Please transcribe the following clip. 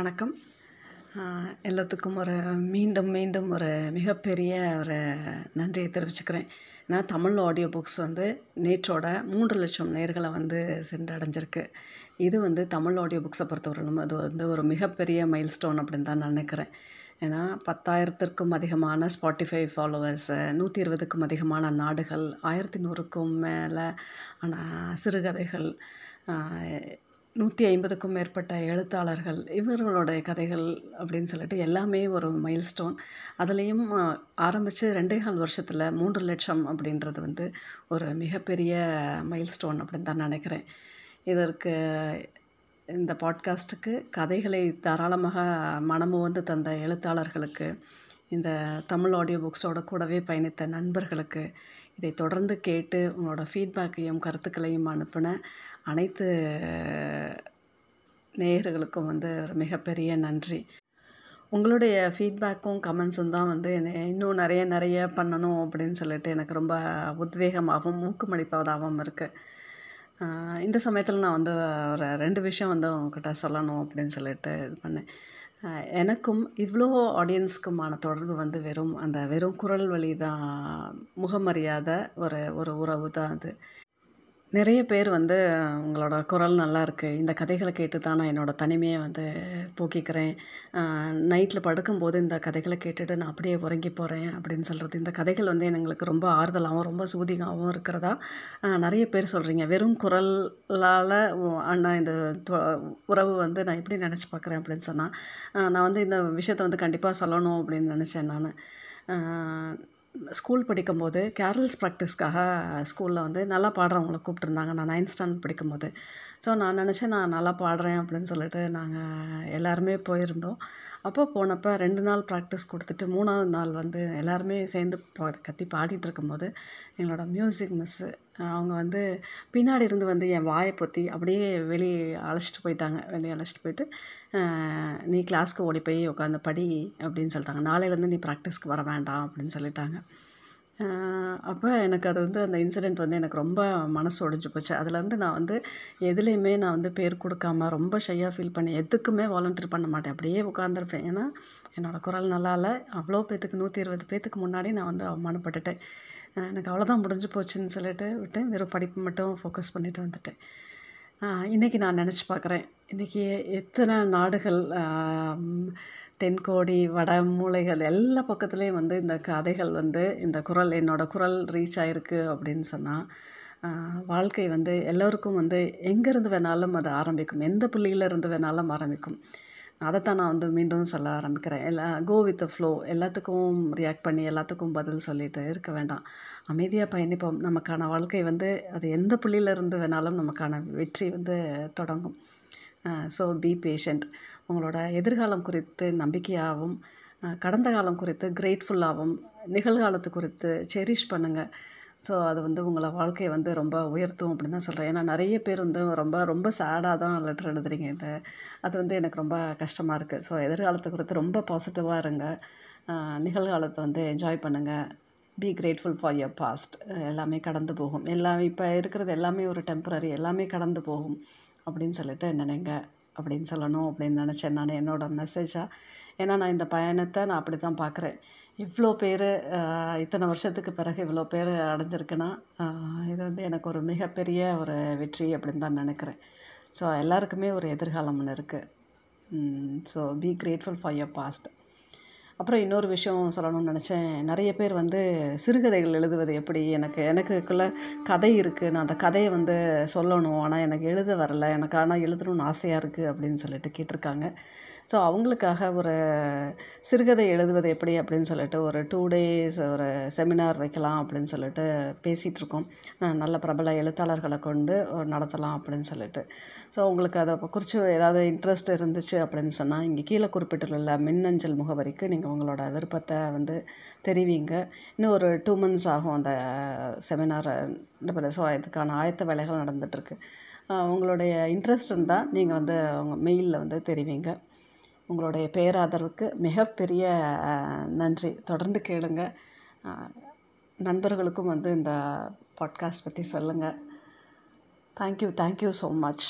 வணக்கம். எல்லாத்துக்கும் ஒரு மீண்டும் மீண்டும் ஒரு மிகப்பெரிய ஒரு நன்றியை தெரிவிச்சுக்கிறேன். ஏன்னா தமிழ் ஆடியோ புக்ஸ் வந்து நேற்றோட மூன்று லட்சம் நேர்களை வந்து சென்றடைஞ்சிருக்கு. இது வந்து தமிழ் ஆடியோ புக்ஸை பொறுத்தவரையிலும் அது வந்து ஒரு மிகப்பெரிய மைல் ஸ்டோன் அப்படின்னு தான் நான் நினைக்கிறேன். ஏன்னா பத்தாயிரத்திற்கும் அதிகமான ஸ்பாட்டிஃபை ஃபாலோவர்ஸு நூற்றி இருபதுக்கும் அதிகமான நாடுகள் ஆயிரத்தி நூறுக்கும் மேலே ஆனால் சிறுகதைகள் நூற்றி ஐம்பதுக்கும் மேற்பட்ட எழுத்தாளர்கள் இவர்களுடைய கதைகள் அப்படின்னு சொல்லிட்டு எல்லாமே ஒரு மைல்ஸ்டோன் அதுலேயும் ஆரம்பித்து ரெண்டே கால் வருஷத்தில் மூன்று லட்சம் அப்படின்றது வந்து ஒரு மிகப்பெரிய மைல்ஸ்டோன் அப்படின்னு தான் நினைக்கிறேன். இதற்கு இந்த பாட்காஸ்ட்டுக்கு கதைகளை தாராளமாக மனமு வந்து தந்த எழுத்தாளர்களுக்கு இந்த தமிழ் ஆடியோ புக்ஸோட கூடவே பயணித்த நண்பர்களுக்கு இதை தொடர்ந்து கேட்டு உங்களோட ஃபீட்பேக்கையும் கருத்துக்களையும் அனுப்பின அனைத்து நேயர்களுக்கும் வந்து ஒரு மிகப்பெரிய நன்றி. உங்களுடைய ஃபீட்பேக்கும் கமெண்ட்ஸும் தான் வந்து என்னை இன்னும் நிறைய நிறைய பண்ணணும் அப்படின்னு சொல்லிட்டு எனக்கு ரொம்ப உத்வேகமாகவும் ஊக்கமளிப்பதாகவும் இருக்குது இந்த சமயத்தில் நான் வந்து ஒரு ரெண்டு விஷயம் வந்து உங்ககிட்ட சொல்லணும் அப்படின்னு சொல்லிட்டு இது பண்ணேன். எனக்கும் இவ்வளோ ஆடியன்ஸ்க்குமான தொடர்பு வந்து வெறும் அந்த வெறும் குரல் வழி தான் முகமரியாதை ஒரு ஒரு உறவு தான் அது. நிறைய பேர் வந்து உங்களோட குரல் நல்லா இருக்குது இந்த கதைகளை கேட்டு தான் நான் என்னோடய தனிமையை வந்து போக்கிக்கிறேன். நைட்டில் படுக்கும்போது இந்த கதைகளை கேட்டுட்டு நான் அப்படியே உறங்கி போகிறேன் அப்படின்னு சொல்கிறது இந்த கதைகள் வந்து எங்களுக்கு ரொம்ப ஆறுதலாகவும் ரொம்ப சூதிகாகவும் இருக்கிறதா நிறைய பேர் சொல்கிறீங்க வெறும் குரலால் அண்ணா இந்த உறவு வந்து நான் எப்படி நினச்சி பார்க்குறேன் அப்படின்னு சொன்னால் நான் வந்து இந்த விஷயத்தை வந்து கண்டிப்பாக சொல்லணும் அப்படின்னு நினச்சேன் நான். ஸ்கூல் படிக்கும்போது கேரல்ஸ் ப்ராக்டிஸ்க்காக ஸ்கூலில் வந்து நல்லா பாடுறவங்கள கூப்பிட்ருந்தாங்க நான் நைன்த் ஸ்டாண்டர்ட் படிக்கும்போது. ஸோ நான் நினச்சேன் நான் நல்லா பாடுறேன் அப்படின்னு சொல்லிட்டு நாங்கள் எல்லாருமே போயிருந்தோம். அப்போ போனப்போ ரெண்டு நாள் ப்ராக்டிஸ் கொடுத்துட்டு மூணாவது நாள் வந்து எல்லாருமே சேர்ந்து கத்தி பாடிட்டு இருக்கும்போது எங்களோட மியூசிக் மிஸ்ஸு அவங்க வந்து பின்னாடி இருந்து வந்து என் வாயை பொத்தி அப்படியே வெளியே அழைச்சிட்டு போயிட்டாங்க. வெளியே அழைச்சிட்டு போயிட்டு நீ கிளாஸ்க்கு ஓடி போய் உட்காந்து படி அப்படின்னு சொல்லிட்டாங்க. நாளையிலேருந்து நீ ப்ராக்டிஸ்க்கு வர வேண்டாம் அப்படின்னு சொல்லிட்டாங்க. அப்போ எனக்கு அது வந்து அந்த இன்சிடெண்ட் வந்து எனக்கு ரொம்ப மனசு ஒடிஞ்சு போச்சு. அதுலேருந்து நான் வந்து எதுலேயுமே நான் வந்து பேர் கொடுக்காம ரொம்ப ஷையாக ஃபீல் பண்ணி எதுக்குமே வாலண்டியர் பண்ண மாட்டேன். அப்படியே உட்காந்துருப்பேன் ஏன்னா என்னோடய குரல் நல்லா இல்லை. அவ்வளோ பேத்துக்கு நூற்றி இருபது பேத்துக்கு முன்னாடி நான் வந்து அவமானப்பட்டுட்டேன். எனக்கு அவ்வளோதான் முடிஞ்சு போச்சுன்னு சொல்லிட்டு விட்டேன் வெறும் படிப்பு மட்டும் ஃபோக்கஸ் பண்ணிவிட்டு வந்துட்டேன். இன்றைக்கி நான் நினச்சி பார்க்குறேன். இன்றைக்கி எத்தனை நாடுகள் தென்கோடி வட மூலைகள் எல்லா பக்கத்துலேயும் வந்து இந்த கதைகள் வந்து இந்த குரல் என்னோடய குரல் ரீச் ஆகிருக்கு அப்படின்னு சொன்னால் வாழ்க்கை வந்து எல்லோருக்கும் வந்து எங்கேருந்து வேணாலும் அது ஆரம்பிக்கும். எந்த புள்ளியிலேருந்து வேணாலும் ஆரம்பிக்கும். அதைத்தான் நான் வந்து மீண்டும் சொல்ல ஆரம்பிக்கிறேன். எல்லா கோ வித் ஃப்ளோ எல்லாத்துக்கும் ரியாக்ட் பண்ணி எல்லாத்துக்கும் பதில் சொல்லிட்டு இருக்க வேண்டாம். அமைதியாக பயணிப்போம். நமக்கான வாழ்க்கை வந்து அது எந்த புள்ளியிலேருந்து வேணாலும் நமக்கான வெற்றி வந்து தொடங்கும். ஸோ பி பேஷண்ட் உங்களோட எதிர்காலம் குறித்து நம்பிக்கையாகவும் கடந்த காலம் குறித்து கிரேட்ஃபுல்லாகவும் நிகழ்காலத்து குறித்து செரிஷ் பண்ணுங்கள் ஸோ அது வந்து உங்களை வாழ்க்கையை வந்து ரொம்ப உயர்த்தும் அப்படின்னு தான் சொல்கிறேன் ஏன்னா நிறைய பேர் வந்து ரொம்ப ரொம்ப சேடாக தான் லெட்டர் எழுதுறீங்க இந்த. அது வந்து எனக்கு ரொம்ப கஷ்டமாக இருக்குது ஸோ எதிர்காலத்தை குறித்து ரொம்ப பாசிட்டிவாக இருங்க. நிகழ்காலத்தை வந்து என்ஜாய் பண்ணுங்கள் be grateful for your past எல்லாமே கடந்து போகும். எல்லாம் இப்போ இருக்கிறது எல்லாமே ஒரு டெம்பரரி எல்லாமே கடந்து போகும். அப்படின்னு சொல்லிட்டு நினைங்க. அப்படின்னு சொல்லணும் அப்படின்னு நினச்சேன். நான் என்னோடய மெசேஜாக ஏன்னா நான் இந்த பயணத்தை நான் அப்படி தான் பார்க்குறேன் இவ்வளோ பேர் இத்தனை வருஷத்துக்கு பிறகு இவ்வளோ பேர் அடைஞ்சிருக்குன்னா இது வந்து எனக்கு ஒரு மிகப்பெரிய ஒரு வெற்றி அப்படின்னு தான் நினைக்கிறேன். ஸோ எல்லாருக்குமே ஒரு எதிர்காலம் ஒன்று இருக்குது so be grateful for your past அப்புறம் இன்னொரு விஷயம் சொல்லணும்னு நினச்சேன். நிறைய பேர் வந்து சிறுகதைகள் எழுதுவது எப்படி? எனக்கு எனக்குள்ளே கதை இருக்குது நான் அந்த கதையை வந்து சொல்லணும். ஆனால் எனக்கு எழுத வரல. எனக்கு ஆனால் எழுதணும்னு ஆசையாக இருக்குது அப்படின்னு சொல்லிட்டு கேட்டிருக்காங்க. ஸோ அவங்களுக்காக ஒரு சிறுகதை எழுதுவது எப்படி அப்படின்னு சொல்லிட்டு ஒரு டூ டேஸ் ஒரு செமினார் வைக்கலாம் அப்படின்னு சொல்லிட்டு பேசிகிட்ருக்கோம் நல்ல பிரபல எழுத்தாளர்களை கொண்டு நடத்தலாம் அப்படின்னு சொல்லிட்டு. ஸோ உங்களுக்கு அதை குறித்து ஏதாவது இன்ட்ரெஸ்ட் இருந்துச்சு அப்படின்னு சொன்னால் இங்கே கீழே குறிப்பிட்டுள்ள மின்னஞ்சல் முகவரிக்கு நீங்கள் உங்களோட விருப்பத்தை வந்து தெரிவிங்க. இன்னும் ஒரு டூ மந்த்ஸ் ஆகும் அந்த செமினார் ஸோ இதுக்கான ஆயத்த வேலைகள் நடந்துகிட்ருக்கு உங்களுடைய இன்ட்ரெஸ்ட் இருந்தால் நீங்கள் வந்து உங்கள் மெயிலில் வந்து தெரிவிங்க. உங்களுடைய பேராதரவுக்கு மிகப்பெரிய நன்றி. தொடர்ந்து கேளுங்க. நண்பர்களுக்கும் வந்து இந்த பாட்காஸ்ட் பற்றி சொல்லுங்கள் தேங்க்யூ தேங்க்யூ ஸோ மச்